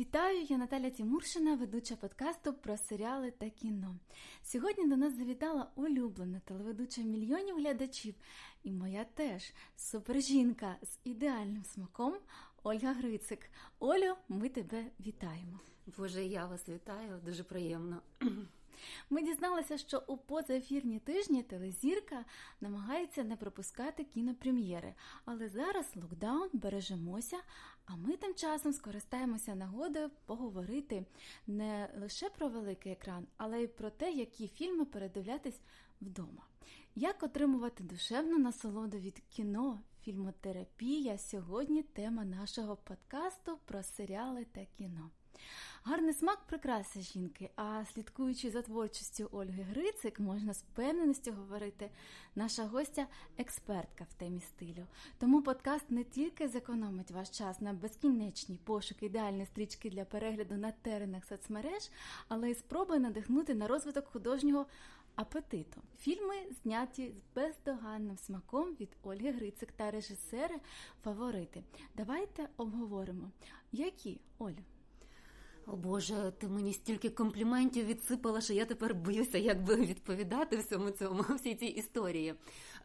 Вітаю, я Наталя Тімуршина, ведуча подкасту про серіали та кіно. Сьогодні до нас завітала улюблена телеведуча мільйонів глядачів, і моя теж супержінка з ідеальним смаком Ольга Грицик. Олю, ми тебе вітаємо. Боже, я вас вітаю, дуже приємно. Ми дізналися, що у позаефірні тижні телезірка намагається не пропускати кінопрем'єри, але зараз локдаун бережемося, а ми тим часом скористаємося нагодою поговорити не лише про великий екран, але й про те, які фільми передивлятись вдома. Як отримувати душевну насолоду від кіно, фільмотерапія сьогодні тема нашого подкасту про серіали та кіно. Гарний смак прикраса жінки, а слідкуючи за творчістю Ольги Грицик, можна з впевненістю говорити, наша гостя експертка в темі стилю. Тому подкаст не тільки зекономить ваш час на безкінечні пошуки ідеальної стрічки для перегляду на теренах соцмереж, але й спробує надихнути на розвиток художнього апетиту. Фільми зняті з бездоганним смаком від Ольги Грицик та режисери фаворити. Давайте обговоримо, які Олю. О Боже, ти мені стільки компліментів відсипала, що я тепер боюся, як би відповідати всьому цьому всій цій історії.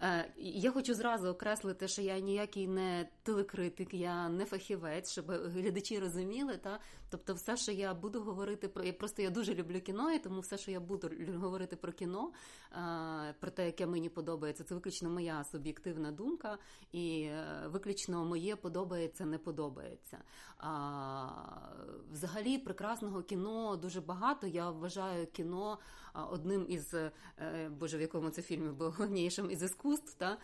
Е, Я хочу зразу окреслити, що я ніякий не телекритик, я не фахівець, щоб глядачі розуміли. Та тобто, все, що я буду говорити про я просто я дуже люблю кіно, і тому все, що я буду говорити про кіно, е, про те, яке мені подобається, це виключно моя суб'єктивна думка, і е, виключно моє подобається, не подобається. Взагалі прекрасного кіно дуже багато. Я вважаю кіно одним із е, боже, в якому це фільмі був головнішим із іскусств. Та?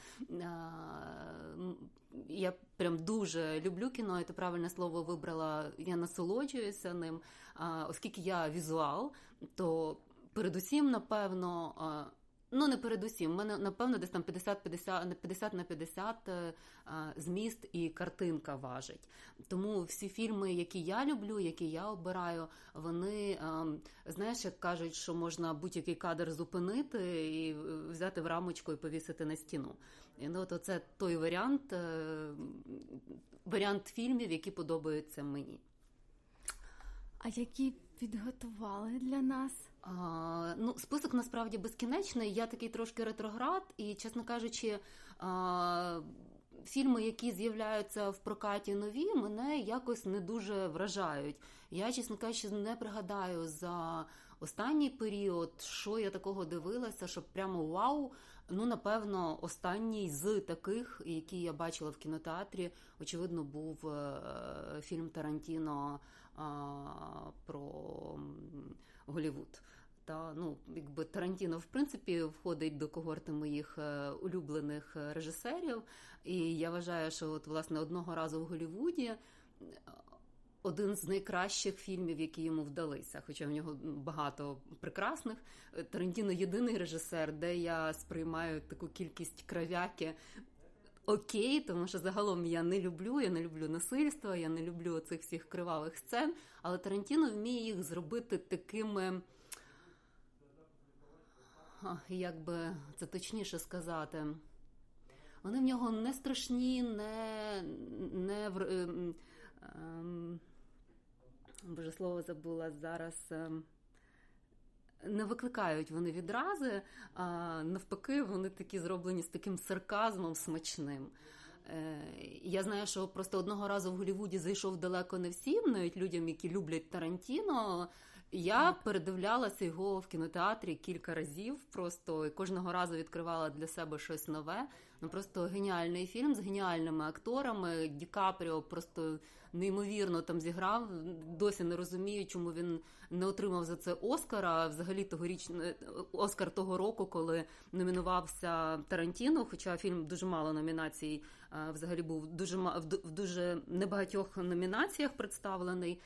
Я прям дуже люблю кіно, і ти правильне слово вибрала. Я насолоджуюся ним, оскільки я візуал, то передусім, напевно. Ну, не передусім. У мене, напевно, десь там 50-50 50 на 50 е, зміст і картинка важить. Тому всі фільми, які я люблю, які я обираю, вони, е, знаєш, як кажуть, що можна будь-який кадр зупинити і взяти в рамочку і повісити на стіну. І, ну, то це той варіант, е, варіант фільмів, які подобаються мені. А які підготували для нас? А, Ну, список насправді безкінечний. Я такий трошки ретроград, і, чесно кажучи, а, фільми, які з'являються в прокаті нові, мене якось не дуже вражають. Я, чесно кажучи, не пригадаю за останній період, що я такого дивилася, щоб прямо вау. Ну, напевно, останній з таких, які я бачила в кінотеатрі, очевидно, був е, фільм Тарантіно про Голівуд. Та ну, якби Тарантіно, в принципі, входить до когорти моїх е, улюблених е, режисерів. І я вважаю, що от власне одного разу в Голівуді. Е, один з найкращих фільмів, які йому вдалися, хоча в нього багато прекрасних. Тарантіно єдиний режисер, де я сприймаю таку кількість кров'яки окей, тому що загалом я не люблю, я не люблю насильства, я не люблю цих всіх кривавих сцен, але Тарантіно вміє їх зробити такими. Як би це точніше сказати, вони в нього не страшні, не не ем, ем, боже слово забула зараз. Не викликають вони відрази, а навпаки, вони такі зроблені з таким сарказмом смачним. Е, я знаю, що просто одного разу в Голлівуді зайшов далеко не всім, навіть людям, які люблять Тарантіно. Я передивлялася його в кінотеатрі кілька разів, просто і кожного разу відкривала для себе щось нове. Ну просто геніальний фільм з геніальними акторами. Ді Капріо просто неймовірно там зіграв. Досі не розумію, чому він не отримав за це Оскара. Взагалі тогоріч Оскар того року, коли номінувався Тарантіно. Хоча фільм дуже мало номінацій, взагалі був дуже в дуже небагатьох номінаціях представлений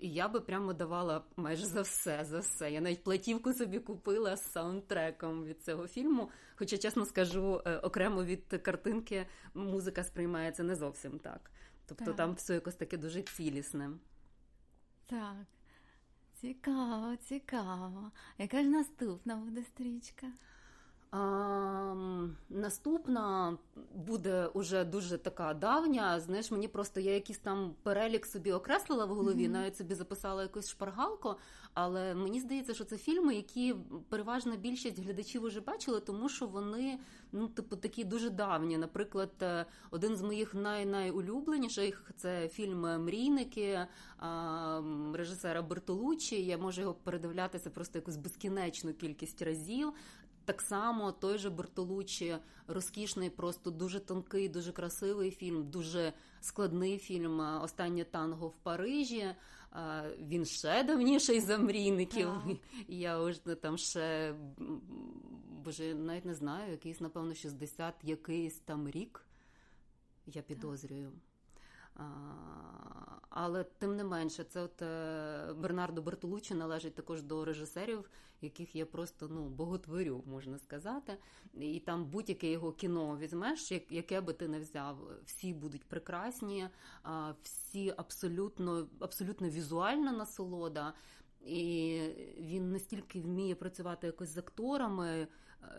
я би прямо давала майже за все, за все. Я навіть платівку собі купила з саундтреком від цього фільму. Хоча, чесно скажу, е, окремо від картинки музика сприймається не зовсім так. Тобто так. там все якось таке дуже цілісне. Так. Цікаво, цікаво. Яка ж наступна буде стрічка? А, Наступна буде уже дуже така давня. Знаєш, мені просто я якийсь там перелік собі окреслила в голові, mm-hmm. навіть собі записала якусь шпаргалку. Але мені здається, що це фільми, які переважна більшість глядачів вже бачили, тому що вони ну, типу, такі дуже давні. Наприклад, е, один з моїх най-найулюбленіших це фільм Мрійники режисера Бертолуччі. Я можу його передивлятися просто якусь безкінечну кількість разів. Так само той же Бертолуччі, розкішний, просто дуже тонкий, дуже красивий фільм, дуже складний фільм. Останнє танго в Парижі. Він ще давніший за мрійників. Так. Я вже там ще боже, навіть не знаю, якийсь, напевно, 60 якийсь там рік. Я підозрюю. Але тим не менше, це от е, Бернардо Бертолуччі належить також до режисерів, яких я просто ну боготворю, можна сказати. І там будь-яке його кіно візьмеш, яке би ти не взяв, всі будуть прекрасні, всі абсолютно абсолютно візуальна насолода. І він настільки вміє працювати якось з акторами, е,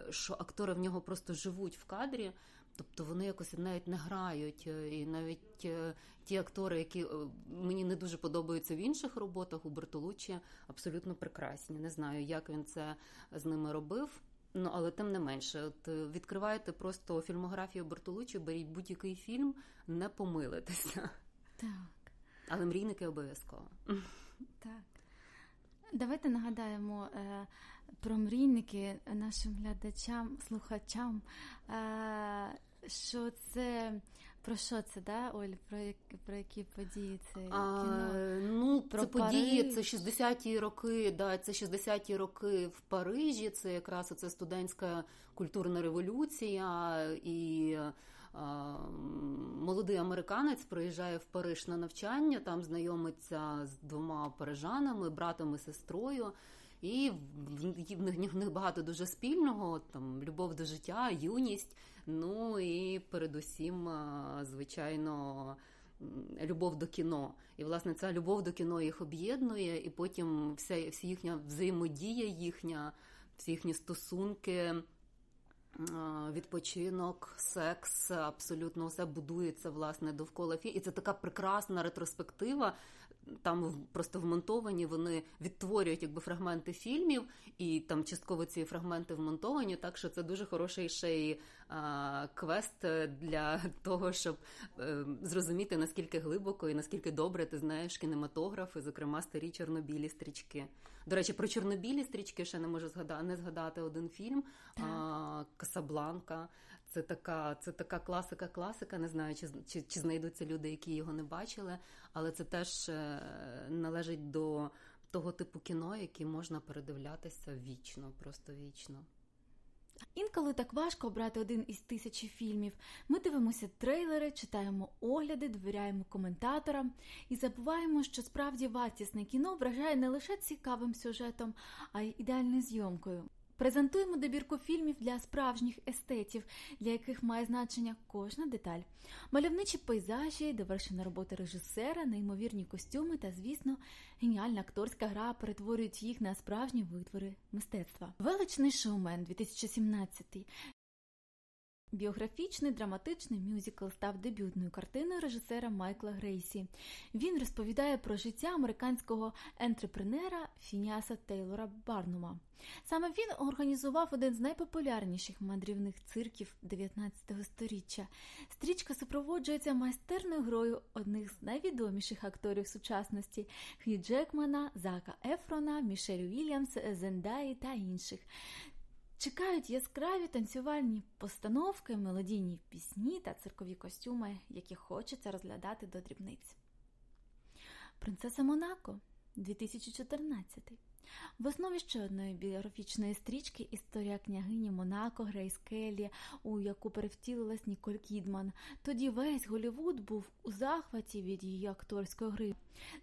що актори в нього просто живуть в кадрі. Тобто вони якось навіть не грають. Е, і навіть е, ті актори, які мені не дуже подобаються в інших роботах у Бертолуччі, абсолютно прекрасні. Не знаю, як він це з ними робив. Ну, але тим не менше, от відкриваєте просто фільмографію Бертолуччі, беріть будь-який фільм, не помилитеся. Так. Але мрійники обов'язково. Так. Давайте нагадаємо е, про мрійники нашим глядачам, слухачам, е, що це. Про що це, да, Оль? Про які, про які події це кіно? Ну, про це події, це 60-ті роки, да, це 60-ті роки в Парижі, це якраз оце студентська культурна революція і молодий американець приїжджає в Париж на навчання, там знайомиться з двома парижанами, братом і сестрою. І в них багато дуже спільного, там любов до життя, юність. Ну і передусім, звичайно, любов до кіно. І, власне, ця любов до кіно їх об'єднує, і потім вся, вся їхня взаємодія, їхня, всі їхні стосунки відпочинок, секс, абсолютно все будується власне довкола фі. І це така прекрасна ретроспектива. Там просто вмонтовані вони відтворюють якби фрагменти фільмів, і там частково ці фрагменти вмонтовані. Так що це дуже хороший ще й а, квест для того, щоб е, зрозуміти наскільки глибоко і наскільки добре ти знаєш кінематограф, і, зокрема старі чорнобілі стрічки. До речі, про чорнобілі стрічки ще не можу згадати не згадати один фільм а, Касабланка. Це така, це така класика, класика. Не знаю, чи, чи чи, знайдуться люди, які його не бачили, але це теж е, належить до того типу кіно, яке можна передивлятися вічно, просто вічно. Інколи так важко обрати один із тисячі фільмів. Ми дивимося трейлери, читаємо огляди, довіряємо коментаторам і забуваємо, що справді вартісне кіно вражає не лише цікавим сюжетом, а й ідеальною зйомкою. Презентуємо добірку фільмів для справжніх естетів, для яких має значення кожна деталь. Мальовничі пейзажі, довершена робота режисера, неймовірні костюми та, звісно, геніальна акторська гра перетворюють їх на справжні витвори мистецтва. Величний шоумен 2017 Біографічний драматичний мюзикл став дебютною картиною режисера Майкла Грейсі. Він розповідає про життя американського ентрепренера Фініаса Тейлора Барнума. Саме він організував один з найпопулярніших мандрівних цирків 19 століття. Стрічка супроводжується майстерною грою одних з найвідоміших акторів сучасності Хью Джекмана, Зака Ефрона, Мішель Вільямс, Зендаї та інших. Чекають яскраві танцювальні постановки, мелодійні пісні та циркові костюми, які хочеться розглядати до дрібниць. Принцеса Монако 2014 в основі ще одної біографічної стрічки історія княгині Монако Грейс Келлі, у яку перевтілилась Ніколь Кідман. Тоді весь Голівуд був у захваті від її акторської гри.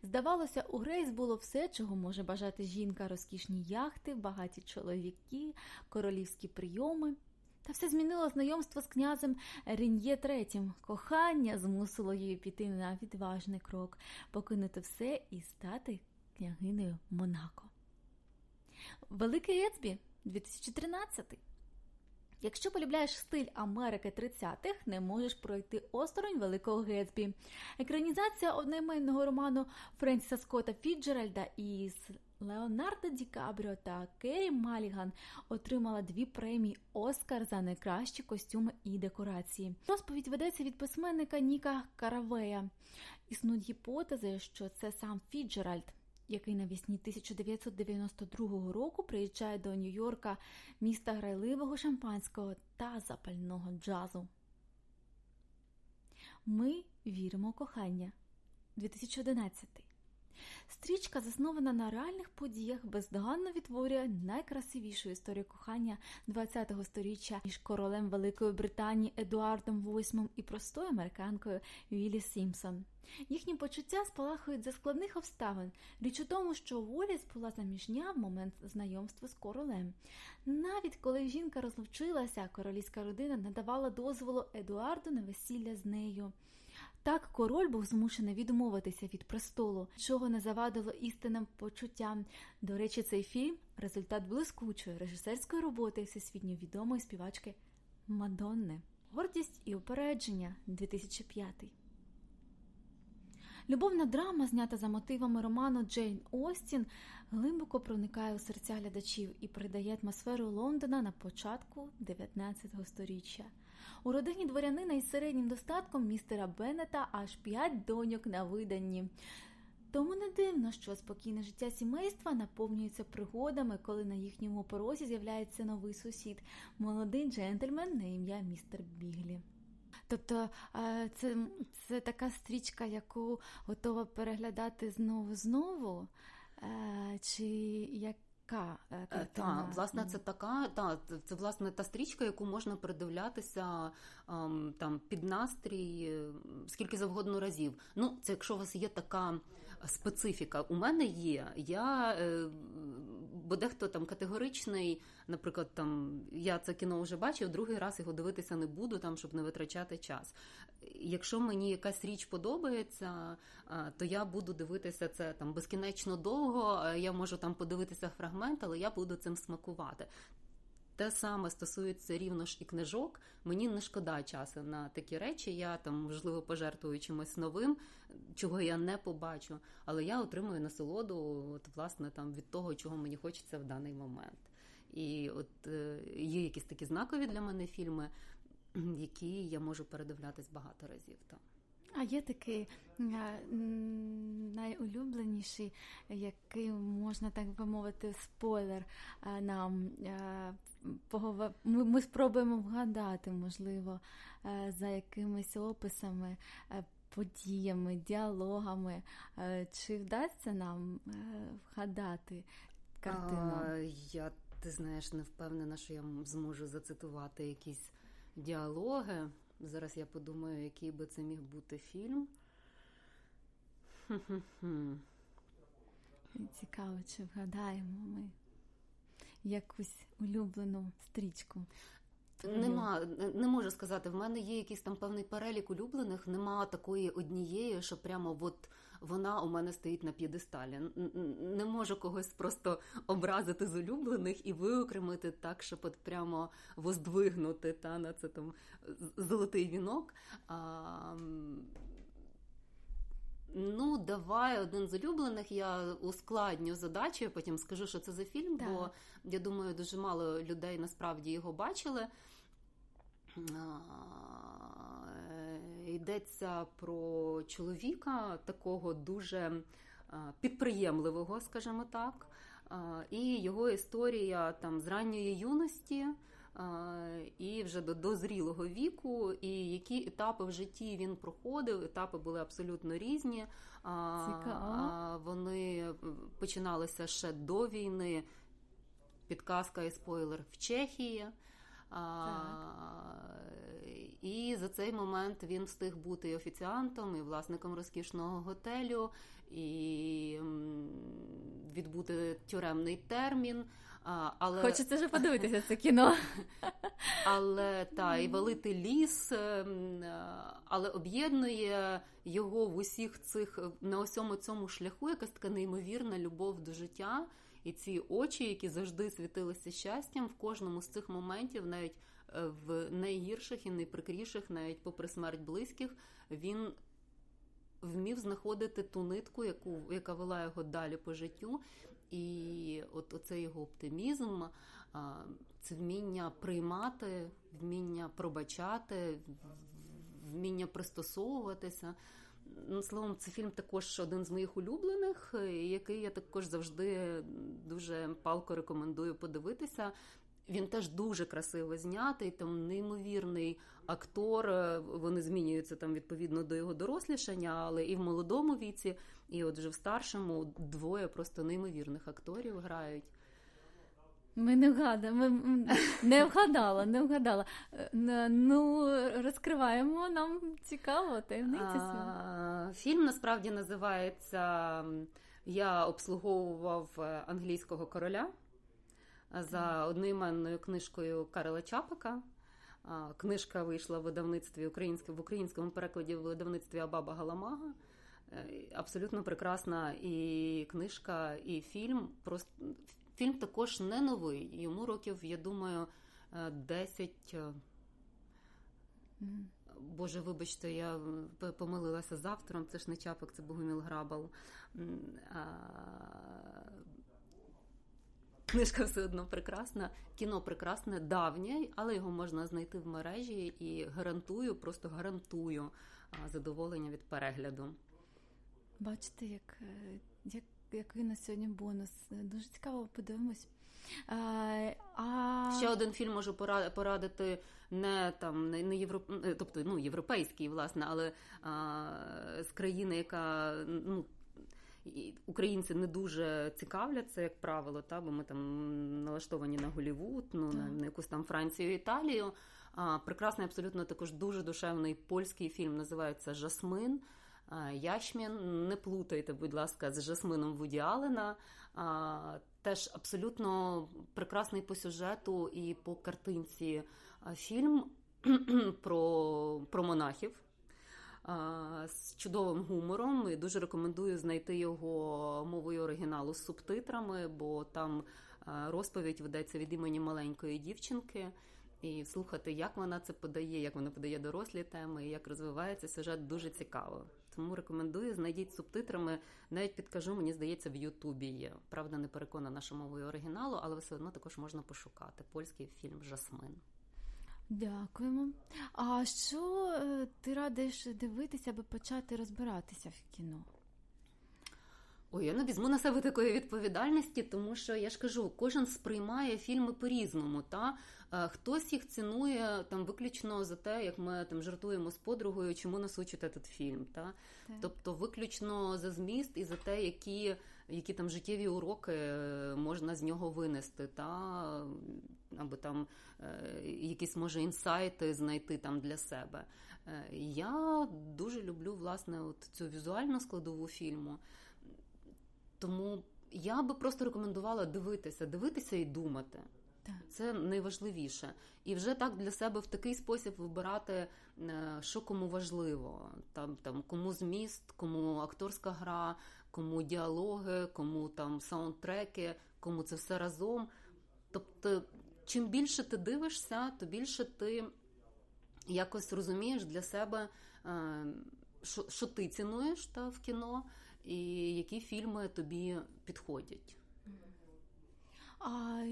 Здавалося, у Грейс було все, чого може бажати жінка, розкішні яхти, багаті чоловіки, королівські прийоми. Та все змінило знайомство з князем Рен'є Третім. Кохання змусило її піти на відважний крок, покинути все і стати княгинею Монако. Великий Ецбі 2013. Якщо полюбляєш стиль Америки 30-х, не можеш пройти осторонь Великого Гетсбі. Екранізація одноіменного роману Френсіса Скотта Фіджеральда із Леонардо Ді Кабріо та Керрі Маліган отримала дві премії Оскар за найкращі костюми і декорації. Розповідь ведеться від письменника Ніка Каравея. Існують гіпотези, що це сам Фіджеральд який навесні 1992 року приїжджає до Нью-Йорка, міста грайливого шампанського та запального джазу. Ми віримо кохання 2011 Стрічка, заснована на реальних подіях, бездоганно відтворює найкрасивішу історію кохання ХХ століття між королем Великої Британії Едуардом VIII і простою американкою Віллі Сімпсон. Їхні почуття спалахують за складних обставин. Річ у тому, що Воліс була заміжня в момент знайомства з королем. Навіть коли жінка розлучилася, королівська родина надавала дозволу Едуарду на весілля з нею. Так король був змушений відмовитися від престолу, чого не завадило істинним почуттям. До речі, цей фільм результат блискучої режисерської роботи всесвітньо відомої співачки Мадонни. Гордість і упередження 2005 Любовна драма, знята за мотивами роману Джейн Остін, глибоко проникає у серця глядачів і передає атмосферу Лондона на початку 19 століття. У родині дворянина із середнім достатком містера Беннета аж п'ять доньок на виданні. Тому не дивно, що спокійне життя сімейства наповнюється пригодами, коли на їхньому порозі з'являється новий сусід, молодий джентльмен на ім'я містер Біглі. Тобто це це така стрічка, яку готова переглядати знову знову, чи як яка е, е, та, власне, це така, та це власне та стрічка, яку можна передивлятися ем, там під настрій скільки завгодно разів. Ну, це якщо у вас є така специфіка. У мене є. Я е, бо дехто там категоричний, наприклад, там я це кіно вже бачив, другий раз його дивитися не буду, там щоб не витрачати час. Якщо мені якась річ подобається, то я буду дивитися це там безкінечно довго. Я можу там подивитися фрагмент, але я буду цим смакувати. Те саме стосується рівно ж і книжок. Мені не шкода часу на такі речі. Я там, можливо, пожертвую чимось новим, чого я не побачу, але я отримую насолоду от, власне там від того, чого мені хочеться в даний момент. І от е, є якісь такі знакові для мене фільми, які я можу передивлятись багато разів. Там. А є такий найулюбленіший, який можна так би мовити, спойлер нам а, поговор... ми, спробуємо вгадати, можливо, за якимись описами, подіями, діалогами. Чи вдасться нам вгадати картину? Я ти знаєш, не впевнена, що я зможу зацитувати якісь діалоги. Зараз я подумаю, який би це міг бути фільм. Цікаво, чи вгадаємо ми якусь улюблену стрічку. Нема, не можу сказати. В мене є якийсь там певний перелік улюблених, нема такої однієї, що прямо от вона у мене стоїть на п'єдесталі. Не можу когось просто образити з улюблених і виокремити так, щоб от прямо воздвигнути та на це там золотий вінок. А, Ну, давай один з улюблених. Я ускладню задачу, я потім скажу, що це за фільм, так. бо я думаю, дуже мало людей насправді його бачили. Йдеться про чоловіка такого дуже підприємливого, скажімо так, і його історія там з ранньої юності. І вже до дозрілого віку, і які етапи в житті він проходив. Етапи були абсолютно різні. Цікаво. Вони починалися ще до війни. Підказка і спойлер в Чехії. Так. І за цей момент він встиг бути і офіціантом, і власником розкішного готелю, і відбути тюремний термін. Але... Хочеться вже подивитися це кіно. Але та, і валити ліс, ем, але об'єднує його в усіх цих на усьому цьому шляху якась така неймовірна любов до життя. І ці очі, які завжди світилися щастям, в кожному з цих моментів навіть в найгірших і найприкріших, навіть попри смерть близьких, він вмів знаходити ту нитку, яку, яка вела його далі по життю. І от оцей його оптимізм, це вміння приймати, вміння пробачати, вміння пристосовуватися. Ну, Словом, це фільм також один з моїх улюблених, який я також завжди дуже палко рекомендую подивитися. Він теж дуже красиво знятий, там неймовірний актор. Е, вони змінюються там відповідно до його дорослішання, але і в молодому віці, і от вже в старшому двоє просто неймовірних акторів грають. Ми не вгадали, ми не вгадала, не вгадала. Е, ну, розкриваємо нам цікаво таємниця. Фільм насправді називається Я обслуговував е, англійського короля за одноіменною книжкою Карла Чапика. Книжка вийшла в видавництві українське в українському перекладі в видавництві Абаба Галамага. Е, абсолютно прекрасна і книжка, і фільм. Просто фільм також не новий. Йому років, я думаю, 10. Е, Боже, вибачте, я помилилася з автором. Це ж не Чапик, це Богоміл Грабал. Книжка все одно прекрасна, кіно прекрасне, давнє, але його можна знайти в мережі і гарантую, просто гарантую задоволення від перегляду. Бачите, як е, як, який на сьогодні бонус. Дуже цікаво подивимось. А, а... Ще один фільм можу порадити не там не, не європ... Е, тобто ну європейський, власне, але а, з країни, яка ну українці не дуже цікавляться, як правило, та бо ми там налаштовані на Голівуд, ну на, на якусь там Францію, Італію. А, Прекрасний, абсолютно також дуже душевний польський фільм називається Жасмин. Ячмін. Не плутайте, будь ласка, з Жасмином Вуді Аллена. А, Теж абсолютно прекрасний по сюжету і по картинці фільм про, про монахів з чудовим гумором. І Дуже рекомендую знайти його мовою оригіналу з субтитрами, бо там розповідь ведеться від імені маленької дівчинки. І слухати, як вона це подає, як вона подає дорослі теми, як розвивається сюжет, дуже цікаво. Тому рекомендую, знайдіть субтитрами. Навіть підкажу, мені здається, в Ютубі є. Правда, не переконана, що мовою оригіналу, але все одно також можна пошукати польський фільм Жасмин. Дякуємо. А що е, ти радиш дивитися, аби почати розбиратися в кіно? Ой, я не візьму на себе такої відповідальності, тому що я ж кажу, кожен сприймає фільми по-різному. Та е, хтось їх цінує там виключно за те, як ми там жартуємо з подругою, чому нас учить этот фільм. Та? Так. Тобто, виключно за зміст і за те, які які там життєві уроки е, можна з нього винести, та або там е, якісь може інсайти знайти там для себе. Я дуже люблю власне от цю візуальну складову фільму. Тому я би просто рекомендувала дивитися, дивитися і думати. Це найважливіше. І вже так для себе в такий спосіб вибирати, що кому важливо. Там там кому зміст, кому акторська гра, кому діалоги, кому там саундтреки, кому це все разом. Тобто, чим більше ти дивишся, то більше ти якось розумієш для себе, е, що що ти цінуєш та, в кіно, і які фільми тобі підходять. А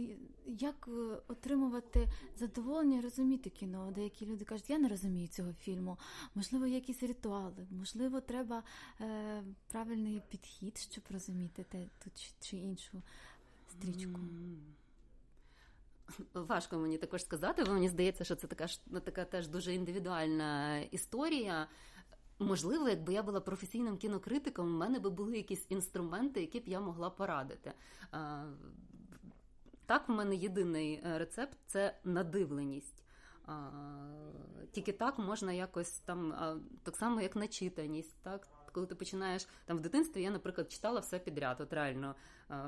як е, отримувати задоволення, розуміти кіно? Деякі люди кажуть, я не розумію цього фільму. Можливо, якісь ритуали, можливо, треба е, правильний підхід, щоб розуміти те ту чи іншу стрічку. Важко мені також сказати, бо мені здається, що це така ну, така теж дуже індивідуальна історія. Можливо, якби я була професійним кінокритиком, у мене би були якісь інструменти, які б я могла порадити. Так, в мене єдиний е, рецепт це надивленість. Тільки так можна якось там, так само, як начитаність. так? Коли ти починаєш там в дитинстві, я, наприклад, читала все підряд. От реально,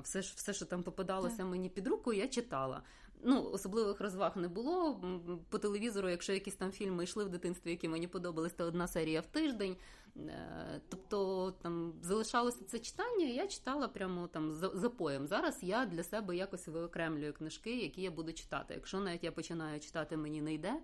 все, все що там попадалося мені під руку, я читала. Ну, особливих розваг не було. По телевізору, якщо якісь там фільми йшли в дитинстві, які мені подобались, то одна серія в тиждень. Е, тобто там залишалося це читання, і я читала прямо там за запоєм. Зараз я для себе якось виокремлюю книжки, які я буду читати. Якщо навіть я починаю читати, мені не йде.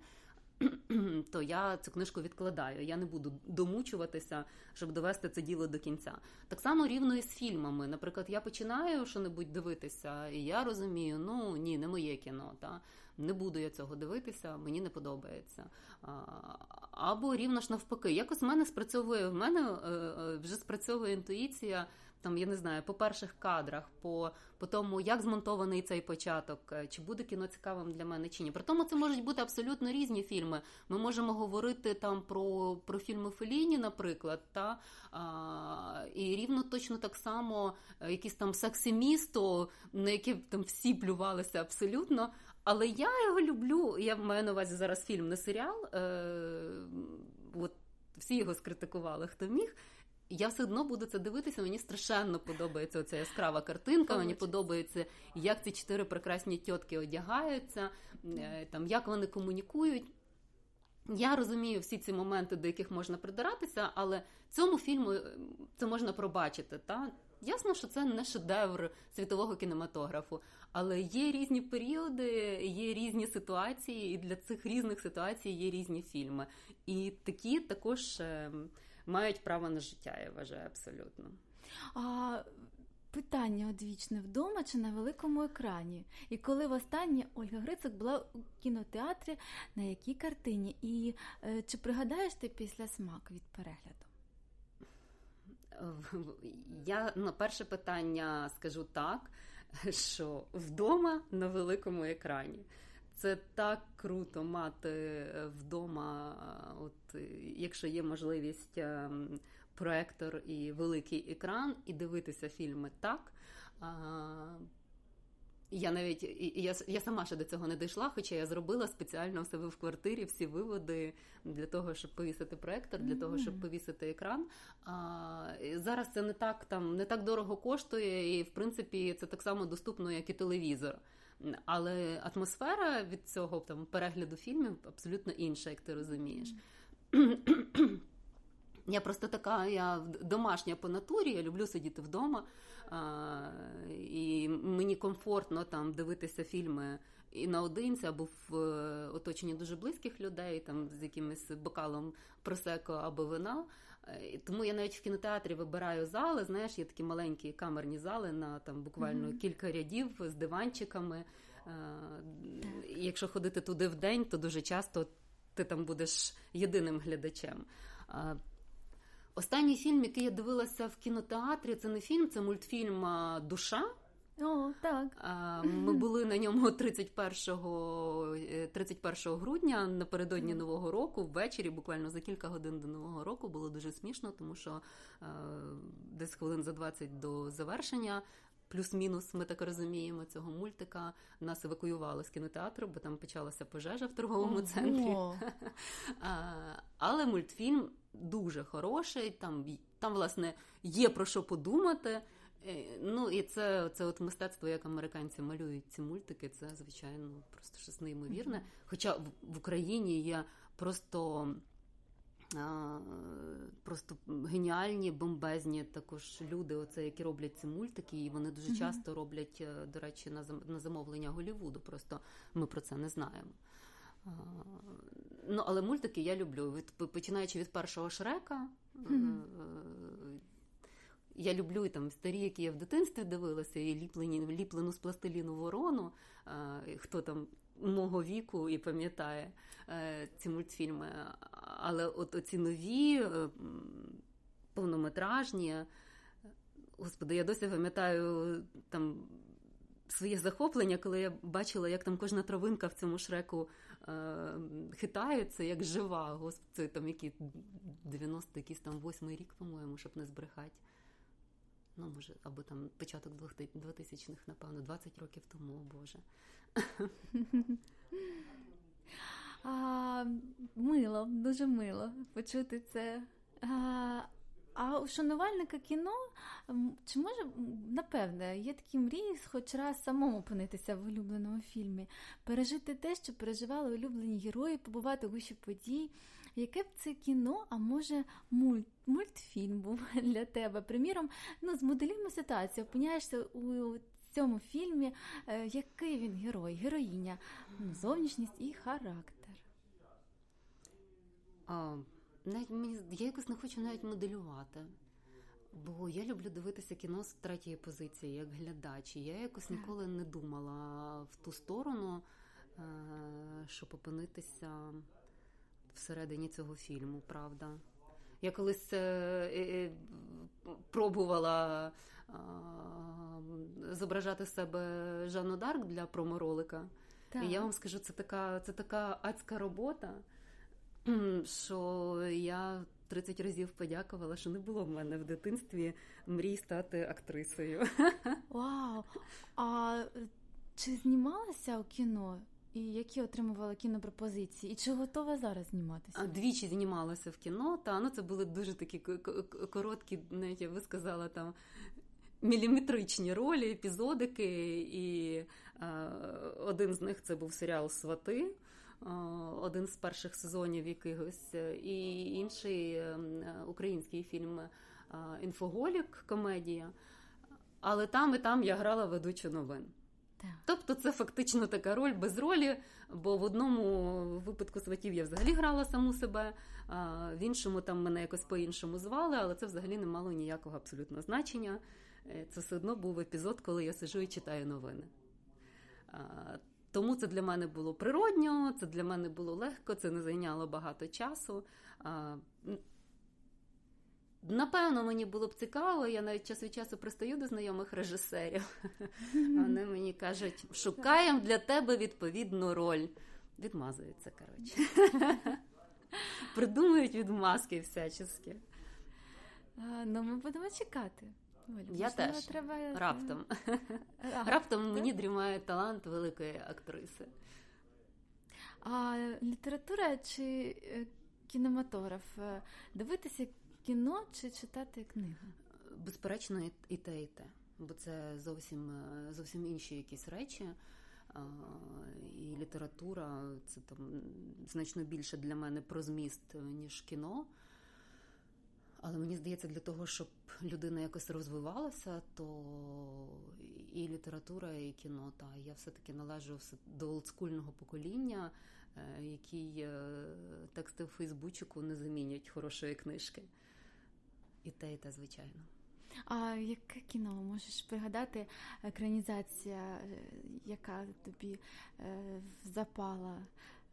То я цю книжку відкладаю. Я не буду домучуватися, щоб довести це діло до кінця. Так само рівно і з фільмами. Наприклад, я починаю що-небудь дивитися, і я розумію, ну ні, не моє кіно. Та не буду я цього дивитися, мені не подобається. Або рівно ж навпаки, якось в мене спрацьовує в мене е, е, вже спрацьовує інтуїція. Там я не знаю, по перших кадрах, по по тому, як змонтований цей початок, е, чи буде кіно цікавим для мене чи ні. При тому це можуть бути абсолютно різні фільми. Ми можемо говорити там про про фільми Феліні, наприклад, та а, і рівно точно так само якісь там сексі місто, на яке там всі плювалися абсолютно. Але я його люблю. Я маю на увазі зараз фільм, не серіал. Е, От всі його скритикували, хто міг. Я все одно буду це дивитися. Мені страшенно подобається оця яскрава картинка. Мені подобається, як ці чотири прекрасні тітки одягаються, е, там як вони комунікують. Я розумію всі ці моменти, до яких можна придиратися, але цьому фільму е, це можна пробачити. Та? Ясно, що це не шедевр світового кінематографу, але є різні періоди, є різні ситуації, і для цих різних ситуацій є різні фільми. І такі також е, мають право на життя, я вважаю абсолютно. А Питання одвічне вдома чи на великому екрані. І коли востаннє Ольга Грицик була у кінотеатрі, на якій картині? І е, чи пригадаєш ти після смак від перегляду? Я на перше питання скажу так, що вдома на великому екрані. Це так круто мати вдома, от якщо є можливість проектор і великий екран, і дивитися фільми так. Я навіть я я сама ще до цього не дійшла, хоча я зробила спеціально в себе в квартирі всі виводи для того, щоб повісити проектор, для того, щоб повісити екран. А, Зараз це не так там не так дорого коштує, і в принципі це так само доступно, як і телевізор. Але атмосфера від цього там перегляду фільмів абсолютно інша, як ти розумієш. Я просто така, я домашня по натурі, я люблю сидіти вдома, а, і мені комфортно там дивитися фільми і наодинці, або в е, оточенні дуже близьких людей, там з якимось бокалом просеко або вина. Е, тому я навіть в кінотеатрі вибираю зали. Знаєш, є такі маленькі камерні зали на там буквально mm-hmm. кілька рядів з диванчиками. Е, якщо ходити туди в день, то дуже часто ти там будеш єдиним глядачем. Останній фільм, який я дивилася в кінотеатрі, це не фільм, це мультфільм Душа. О, так. Ми були на ньому 31 31 е, грудня напередодні нового року. Ввечері, буквально за кілька годин до нового року, було дуже смішно, тому що е, десь хвилин за 20 до завершення. Плюс-мінус, ми так розуміємо, цього мультика нас евакуювали з кінотеатру, бо там почалася пожежа в торговому Ого. центрі. Але мультфільм дуже хороший. Там, там, власне, є про що подумати. Е, ну і це це от мистецтво, як американці малюють ці мультики, це звичайно просто щось неймовірне. Хоча в, в Україні є просто просто геніальні, бомбезні також люди, оце які роблять ці мультики, і вони дуже часто роблять, е, до речі, на замовлення Голівуду. Просто ми про це не знаємо. Ну, але мультики я люблю. Від починаючи від першого шрека. Я люблю там старі, які я в дитинстві дивилася, і ліплені, ліплену з пластиліну ворону. Хто там мого віку і пам'ятає е, ці мультфільми. Але от оці нові е, повнометражні, господи, я досі пам'ятаю там. Своє захоплення, коли я бачила, як там кожна травинка в цьому шреку е, хитається, як жива. Господи, там які 90 якийсь там восьмий рік, по-моєму, щоб не збрехати ну, може, або там початок 2000-х, напевно, 20 років тому, о Боже. А, Мило, дуже мило почути це. А, А у шанувальника кіно чи може напевне є такі мрії, хоч раз самому опинитися в улюбленому фільмі, пережити те, що переживали улюблені герої, побувати у гущі подій. Яке б це кіно, а може мульт, мультфільм був для тебе? Приміром, ну змоделюємо ситуацію, опиняєшся у цьому фільмі, е, який він герой, героїня, ну, зовнішність і характер. А, навіть мені я якось не хочу навіть моделювати. Бо я люблю дивитися кіно з третьої позиції, як глядач. Я якось ніколи не думала в ту сторону, е, щоб опинитися всередині цього фільму, правда. Я колись е, е, зображати себе Жанну Дарк для проморолика. Так. І я вам скажу, це така, це така адська робота, що я 30 разів подякувала, що не було в мене в дитинстві мрій стати актрисою. Вау! А чи знімалася у кіно? І які отримувала кінопропозиції? І чи готова зараз зніматися? Двічі знімалася в кіно, та ну це були дуже такі короткі, навіть я би сказала, там міліметричні ролі, епізодики. І е, один з них це був серіал Свати. Е, один з перших сезонів якихось, і інший е, український фільм е, Інфоголік, комедія. Але там і там я грала ведучу новин. Тобто це фактично така роль без ролі, бо в одному випадку сватів я взагалі грала саму себе, в іншому там мене якось по-іншому звали, але це взагалі не мало ніякого абсолютно значення. Це все одно був епізод, коли я сижу і читаю новини. Тому це для мене було природньо, це для мене було легко, це не зайняло багато часу. Напевно, мені було б цікаво, я навіть час від часу пристаю до знайомих режисерів. Вони мені кажуть, шукаємо для тебе відповідну роль. Відмазуються, коротше. Придумують відмазки всячески. Ну, ми будемо чекати. Оль, Я теж треба... раптом. А, раптом мені дрімає талант великої актриси. А література чи е, кінематограф? Е, дивитися кіно чи читати книгу? Безперечно, і те, і те. Бо це зовсім е, зовсім інші якісь речі. І література це там значно більше для мене про зміст, ніж кіно. Але мені здається, для того, щоб людина якось розвивалася, то і література, і кіно. Та я все-таки належу до олдскульного покоління, е, який е, тексти в Фейсбучику не замінять хорошої книжки. І те, і те, звичайно. А яке кіно можеш пригадати екранізація, е, яка тобі запала?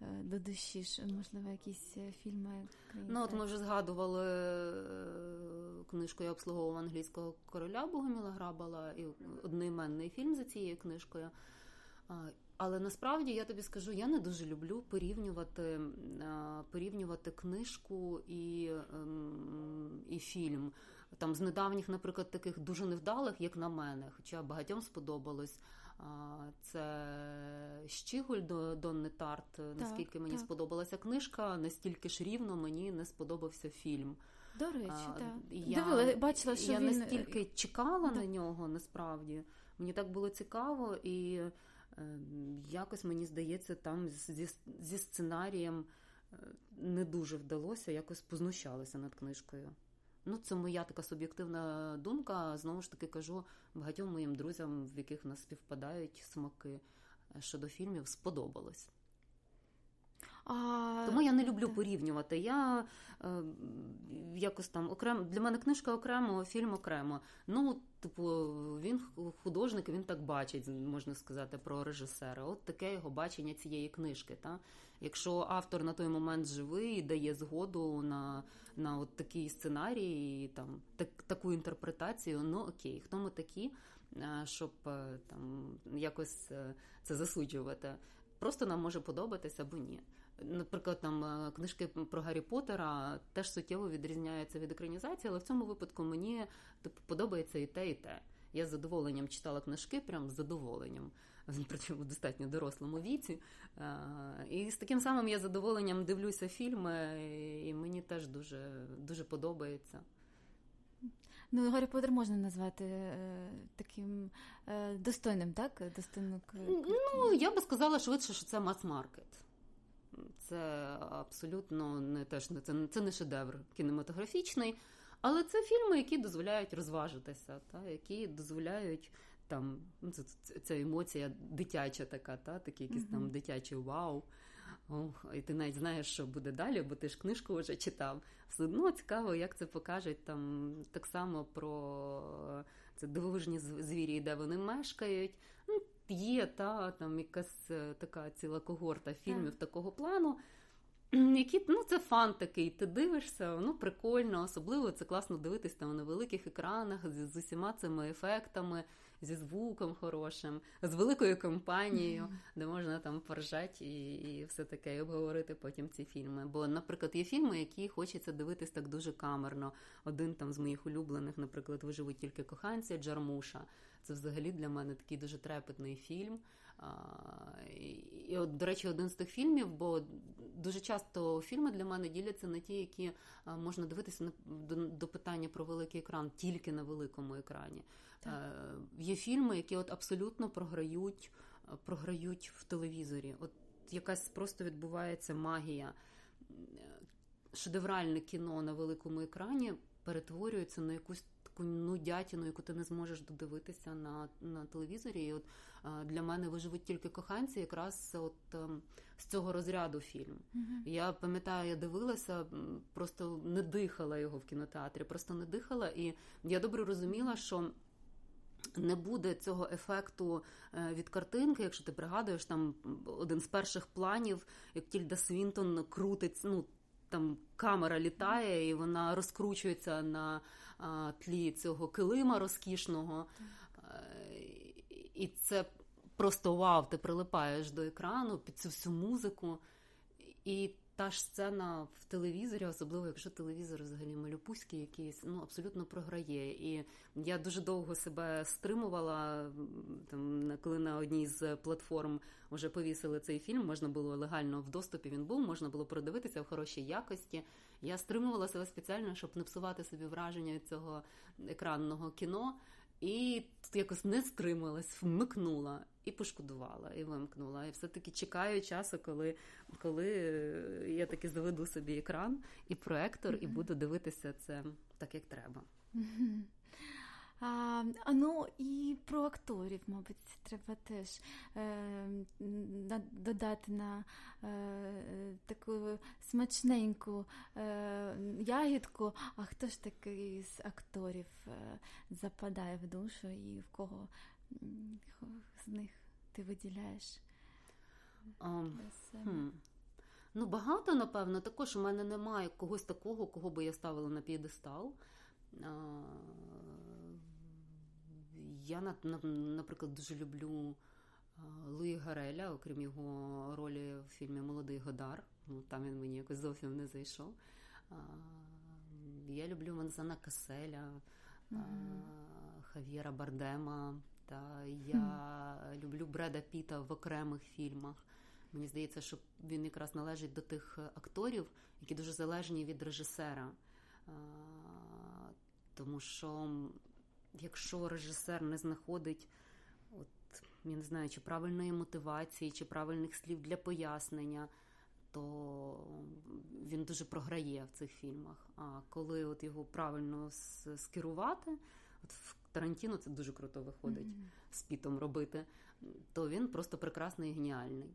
Е, до душі, можливо, якісь е, фільми. Ну, от ми вже згадували е, книжку Я обслуговував англійського короля Богоміла Грабала і одноіменний фільм за цією книжкою. Але насправді я тобі скажу, я не дуже люблю порівнювати порівнювати книжку і ем, і фільм. Там з недавніх, наприклад, таких дуже невдалих, як на мене, хоча багатьом сподобалось. Це Щігуль до Донни Тарт. Наскільки мені так. сподобалася книжка, настільки ж рівно мені не сподобався фільм. До речі, а, так. Я, Дивила, бачила, що я він... настільки чекала так. на нього, насправді. Мені так було цікаво, і е, якось мені здається, там зі, зі сценарієм е, не дуже вдалося, якось познущалися над книжкою. Ну, це моя така суб'єктивна думка. Знову ж таки кажу багатьом моїм друзям, в яких в нас співпадають смаки е, щодо фільмів, сподобалось. А... Тому я не люблю порівнювати. Я е, якось там окремо для мене книжка окремо, фільм окремо. Ну, типу, він художник, він так бачить, можна сказати, про режисера. От таке його бачення цієї книжки. Та? Якщо автор на той момент живий і дає згоду на на от такий сценарій, там так, таку інтерпретацію, ну окей, хто ми такі, е, щоб е, там якось це засуджувати. Просто нам може подобатися або ні. Наприклад, там е, книжки про Гаррі Поттера теж суттєво відрізняються від екранізації, але в цьому випадку мені типу, подобається і те, і те. Я з задоволенням читала книжки, прям з задоволенням, причому в достатньо дорослому віці. Е, і з таким самим я задоволенням дивлюся фільми, і мені теж дуже, дуже подобається. Ну, Гаррі Поттер можна назвати е, таким е, достойним, так? Достойним Ну, я би сказала швидше, що це мас-маркет. Це абсолютно не теж не це, це не шедевр кінематографічний, але це фільми, які дозволяють розважитися, та, які дозволяють там ну, це, ця емоція дитяча така, та, такі якісь mm-hmm. там дитячі вау. Ох, І ти навіть знаєш, що буде далі, бо ти ж книжку вже читав. Все одно цікаво, як це покажуть там так само про це дивовижні звірі, де вони мешкають. Ну, Є та там якась е, така ціла когорта фільмів так. такого плану. Які ну це фан такий, ти дивишся, ну прикольно, особливо це класно дивитись там на великих екранах з, з усіма цими ефектами, зі звуком хорошим, з великою компанією, mm-hmm. де можна там поржати і і все таке, і обговорити потім ці фільми. Бо, наприклад, є фільми, які хочеться дивитись так дуже камерно. Один там з моїх улюблених, наприклад, виживуть тільки коханці Джармуша. Це взагалі для мене такий дуже трепетний фільм. І, от, до речі, один з тих фільмів, бо дуже часто фільми для мене діляться на ті, які можна дивитися на до, до питання про великий екран тільки на великому екрані. Так. Е, є фільми, які от абсолютно програють, програють в телевізорі. От якась просто відбувається магія. Шедевральне кіно на великому екрані перетворюється на якусь таку нудятіну, яку ти не зможеш додивитися на на телевізорі. І от для мене виживуть тільки коханці, якраз от ем, з цього розряду фільм. Uh-huh. Я пам'ятаю, я дивилася, просто не дихала його в кінотеатрі, просто не дихала, і я добре розуміла, що. Не буде цього ефекту е, від картинки, якщо ти пригадуєш, там один з перших планів, як Тільда Свінтон крутить, ну там камера літає і вона розкручується на а, тлі цього килима розкішного. І це просто вау, ти прилипаєш до екрану під цю всю музику. І та ж сцена в телевізорі, особливо якщо телевізор взагалі малюпуський якийсь, ну абсолютно програє. І я дуже довго себе стримувала. Там коли на одній з платформ вже повісили цей фільм, можна було легально в доступі. Він був, можна було продивитися в хорошій якості. Я стримувала себе спеціально, щоб не псувати собі враження від цього екранного кіно. І якось не стрималась, вмикнула і пошкодувала, і вимкнула. І все-таки чекаю часу, коли коли я таки заведу собі екран і проектор, і буду дивитися це так, як треба. А, Ну і про акторів, мабуть, треба теж е, додати на е, таку смачненьку е, ягідку. А хто ж такий з акторів е, западає в душу і в кого з них ти виділяєш? Um, хм. Ну, багато, напевно, також у мене немає когось такого, кого би я ставила на п'єдестал. Я, наприклад, дуже люблю Луї Гареля, окрім його ролі в фільмі Молодий Годар. Ну, Там він мені якось зовсім не зайшов. Я люблю Манзана Каселя, mm-hmm. Хав'єра Бардема. Та Я mm-hmm. люблю Бреда Піта в окремих фільмах. Мені здається, що він якраз належить до тих акторів, які дуже залежні від режисера. Тому що якщо режисер не знаходить, от я не знаю, чи правильної мотивації, чи правильних слів для пояснення, то він дуже програє в цих фільмах. А коли от його правильно скерувати, от в Тарантіно це дуже круто виходить mm-hmm. з пітом робити, то він просто прекрасний і геніальний.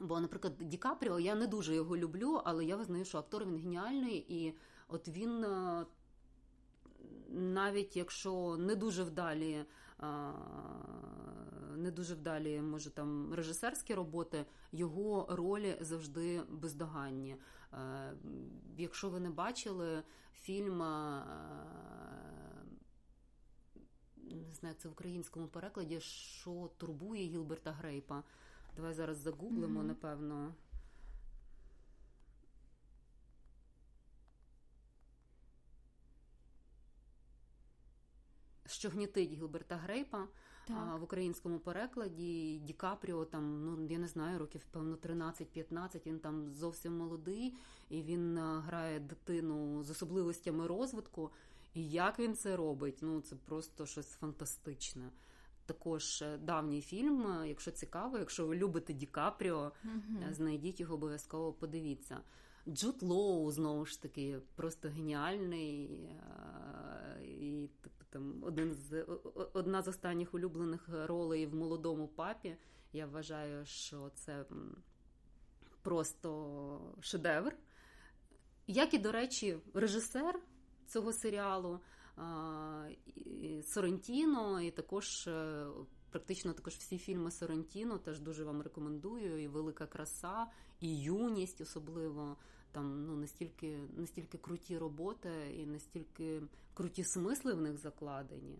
Бо, наприклад, Ді Капріо, я не дуже його люблю, але я визнаю, що актор він геніальний, і от він е, навіть якщо не дуже вдалі, не дуже вдалі, може там режисерські роботи, його ролі завжди бездоганні. Якщо ви не бачили фільм, не знаю, як це в українському перекладі, що турбує Гілберта Грейпа. Давай зараз загуглимо, mm-hmm. напевно. Що гнітить Гілберта Грейпа а, в українському перекладі. Ді Капріо там, ну я не знаю, років певно 13-15, Він там зовсім молодий, і він грає дитину з особливостями розвитку. І як він це робить, ну це просто щось фантастичне. Також е, давній фільм, е, якщо цікаво, якщо ви любите Ді Капріо, Мгм. знайдіть його обов'язково, подивіться. Джуд Лоу, знову ж таки, просто геніальний. І там один з одна з останніх улюблених ролей в молодому папі. Я вважаю, що це просто шедевр. Як і, до речі, режисер цього серіалу Сорентіно, і також е, практично також всі фільми Сорентіно теж дуже вам рекомендую. І Велика краса, і юність особливо. Там ну настільки, настільки круті роботи і настільки круті смисли в них закладені.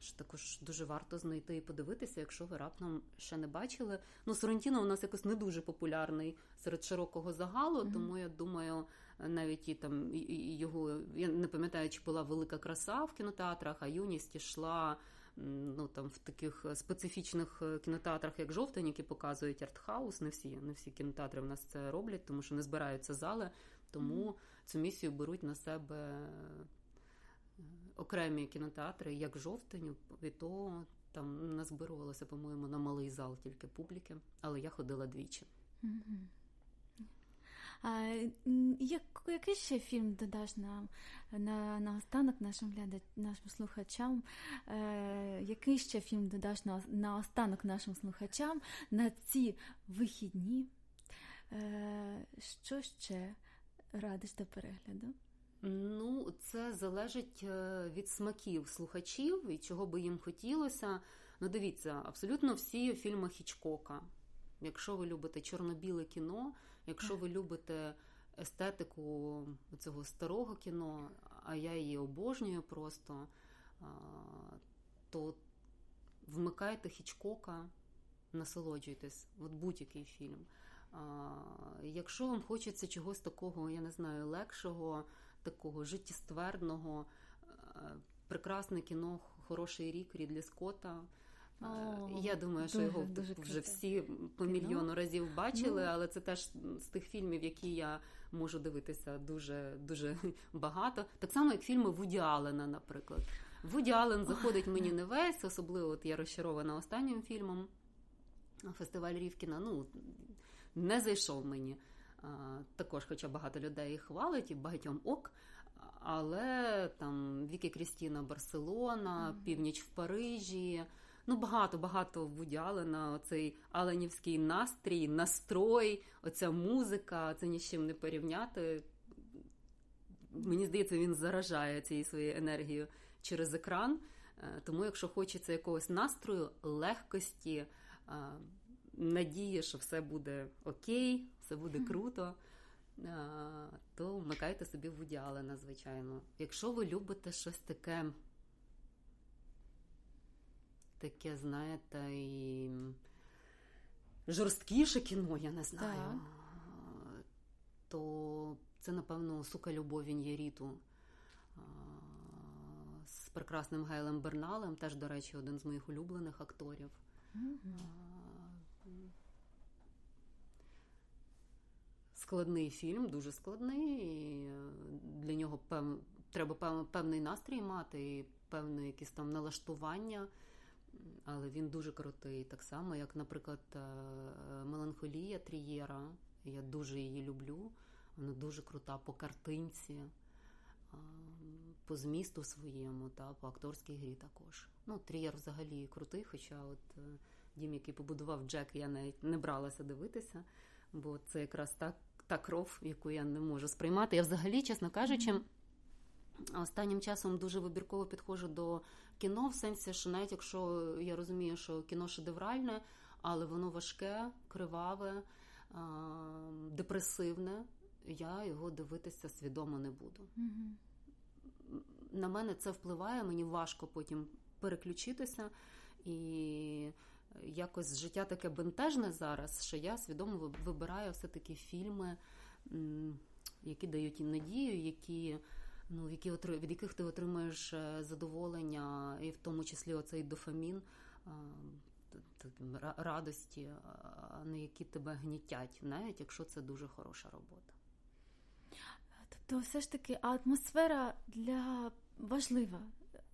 Що також дуже варто знайти і подивитися, якщо ви раптом ще не бачили. Ну, Сорентіно у нас якось не дуже популярний серед широкого загалу, Мгм. тому я думаю, навіть і там і- і його я не пам'ятаю, чи була велика краса в кінотеатрах, а юність ішла ну там в таких специфічних е, кінотеатрах, як жовтень, які показують артхаус. Не всі, не всі кінотеатри в нас це роблять, тому що не збираються зали. Тому Мгм. цю місію беруть на себе е, окремі кінотеатри, як жовтень, і то там назбирувалося, по-моєму, на малий зал тільки публіки, але я ходила двічі. Мгм. Як, який ще фільм додаш нам на, на останок нашим глядач, нашим слухачам? Е, який ще фільм додаш на, на останок нашим слухачам на ці вихідні? Е, що ще радиш до перегляду? Ну, це залежить е, від смаків слухачів і чого би їм хотілося. Ну, дивіться, абсолютно всі фільми Хічкока. Якщо ви любите чорно-біле кіно, якщо ви любите естетику цього старого кіно, а я її обожнюю просто, то вмикайте Хічкока, насолоджуйтесь, от будь-який фільм. Якщо вам хочеться чогось такого, я не знаю, легшого, такого життєстверного, е, прекрасне кіно, хороший рік Рідлі Скотта. Е, О, Я думаю, що дуже, його дуже вже всі по кіно. мільйону разів бачили, Ну. але це теж з тих фільмів, які я можу дивитися дуже дуже багато. Так само, як фільми Вуді Аллена, наприклад. Вуді Аллен заходить мені не весь, особливо от я розчарована останнім фільмом. Фестиваль Рівкіна. Ну, не зайшов мені. А, Також, хоча багато людей хвалить, і багатьом ок. Але там Вікі Крістіна Барселона, Мгм. Північ в Парижі. Ну, багато-багато Вуді Аллена, оцей аленівський настрій, настрой, оця музика, це ні з чим не порівняти. Мені здається, він заражає цією своєю енергією через екран. Е, Тому, якщо хочеться якогось настрою, легкості, е, надії, що все буде окей, все буде круто, е, то вмикайте собі Вуді Аллена, звичайно. Якщо ви любите щось таке, таке, знаєте, і жорсткіше кіно, я не знаю, Так. то це, напевно, сука любов Він'єріту з прекрасним Гайлем Берналем, теж, до речі, один з моїх улюблених акторів. А, Складний фільм, дуже складний. і е, Для нього пев... треба пев... певний настрій мати і певне якісь там налаштування. Але він дуже крутий. Так само, як, наприклад, е, Меланхолія Трієра. Я дуже її люблю. Вона дуже крута по картинці, по змісту своєму, та по акторській грі також. Ну, Трієр взагалі крутий, хоча от е, дім, який побудував Джек, я навіть не бралася дивитися, бо це якраз та, та кров, яку я не можу сприймати. Я взагалі, чесно кажучи, останнім часом дуже вибірково підходжу до кіно, в сенсі, що навіть якщо я розумію, що кіно шедевральне, але воно важке, криваве, депресивне, я його дивитися свідомо не буду. Мгм. На мене це впливає, мені важко потім переключитися. І якось життя таке бентежне зараз, що я свідомо вибираю все-таки фільми, які дають і надію, які, ну, які від яких ти отримуєш е, задоволення, і в тому числі оцей дофамін. ра- Радості, а не які тебе гнітять, навіть якщо це дуже хороша робота. Тобто, все ж таки, атмосфера для важлива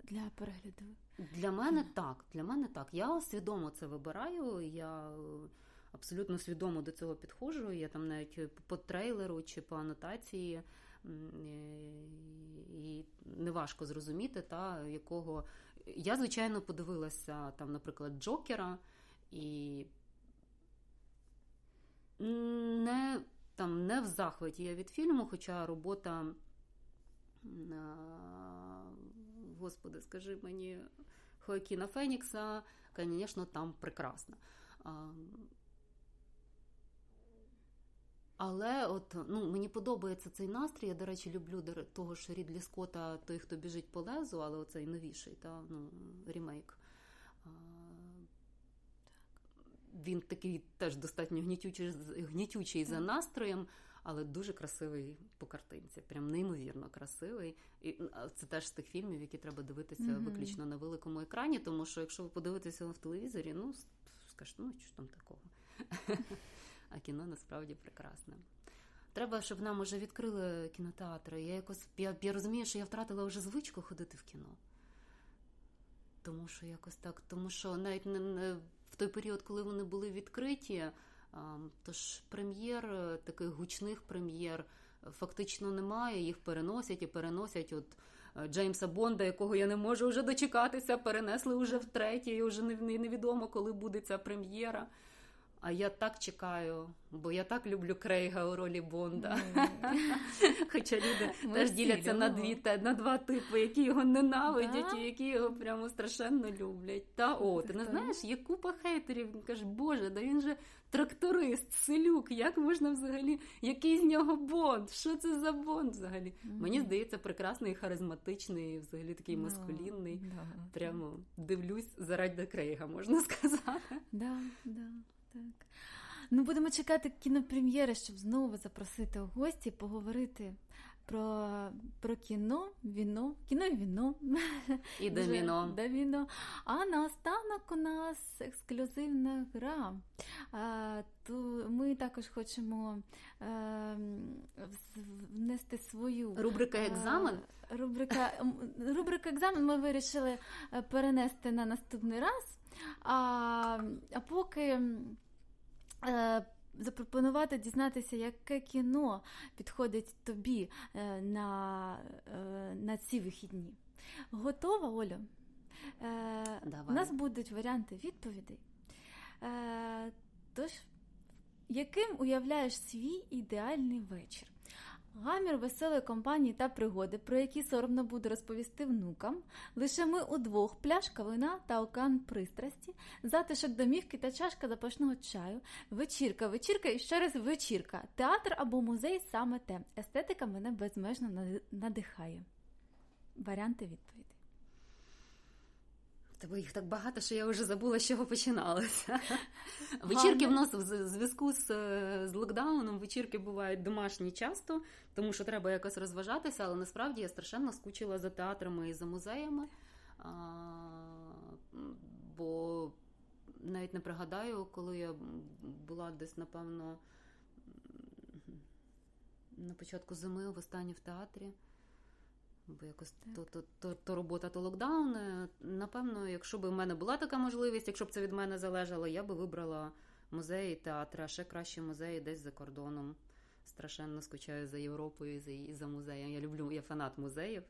для перегляду? Для мене так. Для мене так. Я свідомо це вибираю. Я абсолютно свідомо до цього підходжу. Я там навіть по трейлеру чи по анотації. І неважко зрозуміти, та якого я, звичайно, подивилася там, наприклад, Джокера, і не там не в захваті я від фільму, хоча робота, господи, скажи мені, Хоакіна Фенікса, звісно, там прекрасна. Але от ну мені подобається цей настрій. Я, до речі, люблю того ж Рідлі Скотта, той, хто біжить по лезу, але оцей новіший, та ну рімейк. Він такий теж достатньо гнітючий, гнітючий за настроєм, але дуже красивий по картинці. Прям неймовірно красивий. І це теж з тих фільмів, які треба дивитися mm-hmm. виключно на великому екрані. Тому що якщо ви подивитеся в телевізорі, ну скажете, ну що там такого. А кіно насправді прекрасне. Треба, щоб нам уже відкрили кінотеатри. Я якось я, я розумію, що я втратила вже звичку ходити в кіно. Тому що якось так, тому що навіть не, в той період, коли вони були відкриті, тож прем'єр, таких гучних прем'єр, фактично немає. Їх переносять і переносять. От е, Джеймса Бонда, якого я не можу вже дочекатися, перенесли вже втретє, і вже невідомо, коли буде ця прем'єра. А я так чекаю, бо я так люблю Крейга у ролі Бонда. Хоча люди теж діляться на дві на два типи, які його ненавидять і які його прямо страшенно люблять. Та о, ти не знаєш, є купа хейтерів. Він каже, Боже, да він же тракторист, селюк. Як можна взагалі? Який з нього Бонд? Що це за Бонд взагалі? Mm-hmm. Мені здається, прекрасний, харизматичний, взагалі такий no, маскулінний. Прямо дивлюсь заради Крейга, можна сказати. Да, да. Так. Ну, будемо чекати кінопрем'єри, щоб знову запросити у гості, поговорити про про кіно, віно, кіно і віно. І доміно. Доміно. А наостанок у нас ексклюзивна гра. А, то Ми також хочемо а, е, внести свою рубрика екзамен. А, рубрика, рубрика екзамен ми вирішили е, перенести на наступний раз. А а поки е, запропонувати дізнатися, яке кіно підходить тобі е, на е, на ці вихідні. Готова, Олю? Е, Давай. У нас будуть варіанти відповідей. Е, Тож, яким уявляєш свій ідеальний вечір? Гамір веселої компанії та пригоди, про які соромно буде розповісти внукам. Лише ми удвох пляшка вина та окан пристрасті, затишок домівки та чашка запашного чаю, вечірка, вечірка і ще раз вечірка. Театр або музей саме те. Естетика мене безмежно надихає. Варіанти відповіді. Тебе їх так багато, що я вже забула, з чого починалося. Вечірки в нас в зв'язку з з локдауном вечірки бувають домашні часто, тому що треба якось розважатися, але насправді я страшенно скучила за театрами і за музеями. А, Бо навіть не пригадаю, коли я була десь, напевно, на початку зими в останній в театрі. Бо якось то, то, то, то робота, то локдаун. Напевно, якщо б в мене була така можливість, якщо б це від мене залежало, я би вибрала музеї, театри, а ще кращі музеї десь за кордоном. Страшенно скучаю за Європою і за, і за музеєм. Я люблю, я фанат музеїв.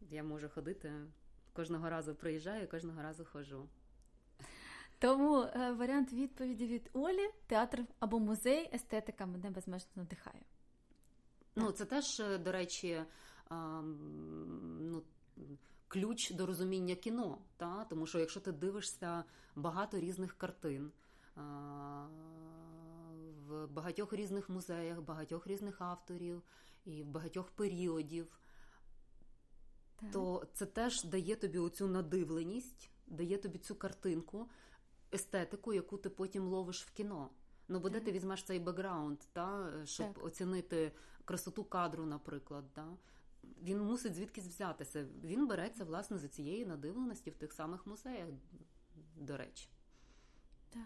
Я можу ходити кожного разу приїжджаю, кожного разу ходжу. Тому е, варіант відповіді від Олі: театр або музей, естетика мене безмежно надихає. Ну, це теж, е, до речі ну, ключ до розуміння кіно. Та? Тому що якщо ти дивишся багато різних картин в багатьох різних музеях, багатьох різних авторів і в багатьох періодів, так. то це теж дає тобі оцю надивленість, дає тобі цю картинку, естетику, яку ти потім ловиш в кіно. Ну, бо де ти візьмеш цей бекграунд, та, щоб так. оцінити красоту кадру, наприклад. Та? Він мусить звідкись взятися. Він береться, власне, за цієї надивленості в тих самих музеях, до речі. Так.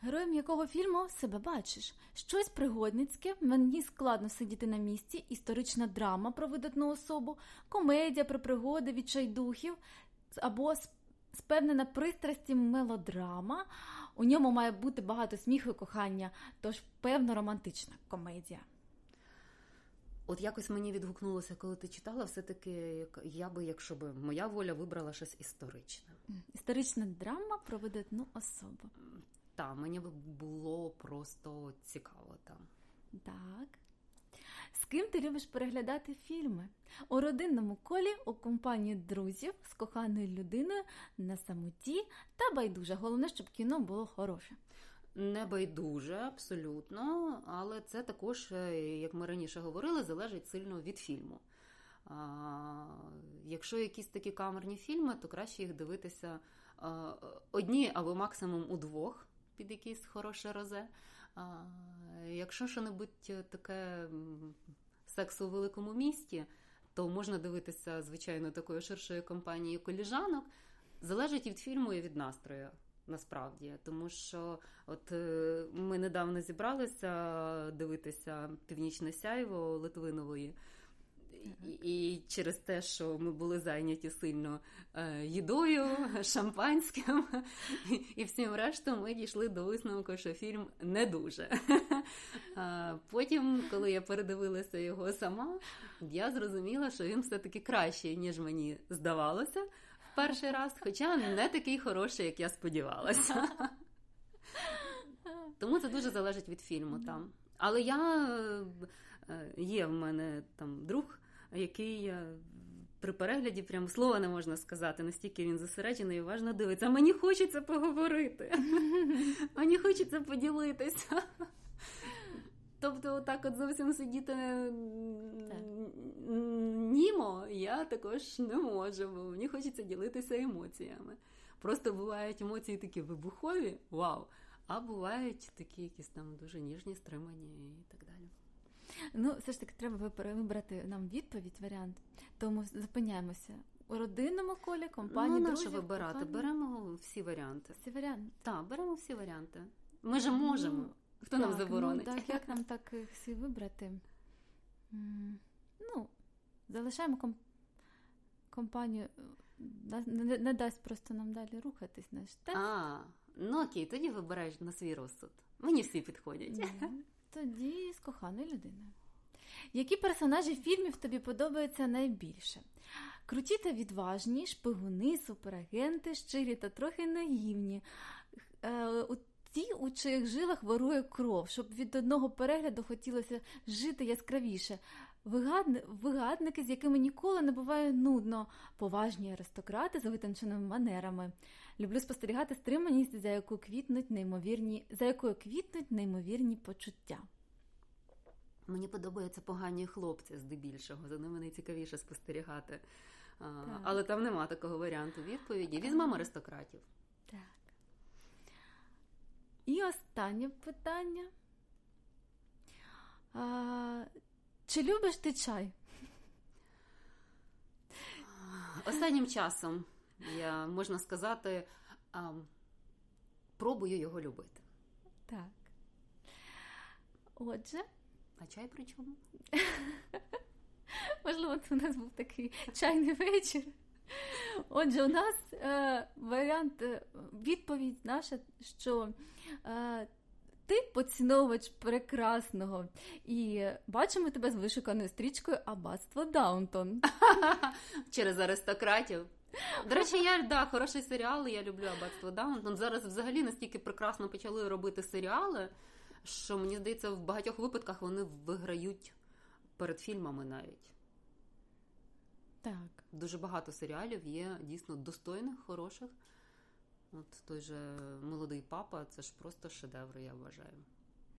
Героєм якого фільму себе бачиш? Щось пригодницьке, мені складно сидіти на місці, історична драма про видатну особу, комедія про пригоди відчайдухів або спевнена пристрасті мелодрама. У ньому має бути багато сміху і кохання, тож певно романтична комедія. От якось мені відгукнулося, коли ти читала, все-таки я би, якщо б моя воля вибрала щось історичне. Історична драма про видатну особу. Так, мені би було просто цікаво там. Так. З ким ти любиш переглядати фільми? У родинному колі, у компанії друзів, з коханою людиною, на самоті та байдуже. Головне, щоб кіно було хороше. Не байдуже, абсолютно, але це також, е, як ми раніше говорили, залежить сильно від фільму. А, Якщо якісь такі камерні фільми, то краще їх дивитися а, одні або максимум удвох під якийсь хороше розе. А, Якщо що-небудь таке секс у великому місті, то можна дивитися, звичайно, такої ширшої компанії коліжанок. Залежить від фільму і від настрою. Насправді, тому що от е, ми недавно зібралися дивитися північне сяйво Литвинової, і, і через те, що ми були зайняті сильно е, їдою, шампанським і всім рештом, ми дійшли до висновку, що фільм не дуже. Потім, коли я передивилася його сама, я зрозуміла, що він все-таки кращий, ніж мені здавалося перший раз, хоча не такий хороший, як я сподівалася. Тому це дуже залежить від фільму там. Але я е, є в мене там друг, який е, при перегляді прям слова не можна сказати, настільки він зосереджений і уважно дивиться. А мені хочеться поговорити. Мені хочеться поділитися. Тобто, отак от зовсім сидіти німо, я також не можу, бо мені хочеться ділитися емоціями. Просто бувають емоції такі вибухові, вау! А бувають такі якісь там дуже ніжні, стримані і так далі. Ну, все ж таки, треба вибрати нам відповідь, варіант. Тому зупиняємося. У родинному колі компанії ну, друзів, вибирати. Кохані. Беремо всі варіанти. Всі варіанти. Так, беремо всі варіанти. Ми ж можемо. Ну, Хто так, нам заборонить? Ну, так, як нам так всі вибрати? Залишаємо комп... компанію, не, не дасть просто нам далі рухатись наш тест. А, ну окей, тоді вибираєш на свій розсуд. Мені всі підходять. Тоді з коханою людиною. Які персонажі фільмів тобі подобаються найбільше? Круті та відважні, шпигуни, суперагенти, щирі та трохи наївні. Е, ті, у чиїх жилах вирує кров, щоб від одного перегляду хотілося жити яскравіше. Вигадни, вигадники, з якими ніколи не буває нудно, поважні аристократи з витонченими манерами. Люблю спостерігати стриманість, за яку квітнуть неймовірні, за якою квітнуть неймовірні почуття. Мені подобаються погані хлопці здебільшого, за ними найцікавіше спостерігати. А, але там нема такого варіанту відповіді. Візьмемо аристократів. Так. І останнє питання. А, Чи любиш ти чай? Останнім часом я можна сказати, пробую його любити. Так. Отже. А чай при чому? Можливо, це у нас був такий чайний вечір. Отже, у нас е, варіант, е, відповідь наша, що е, ти поціновувач прекрасного. І бачимо тебе з вишуканою стрічкою Аббатство Даунтон. Через аристократів. До речі, я да, хороший серіал, я люблю Аббатство Даунтон. Зараз взагалі настільки прекрасно почали робити серіали, що мені здається, в багатьох випадках вони виграють перед фільмами навіть. Так. Дуже багато серіалів є дійсно достойних, хороших. От той же молодий папа, це ж просто шедевр, я вважаю.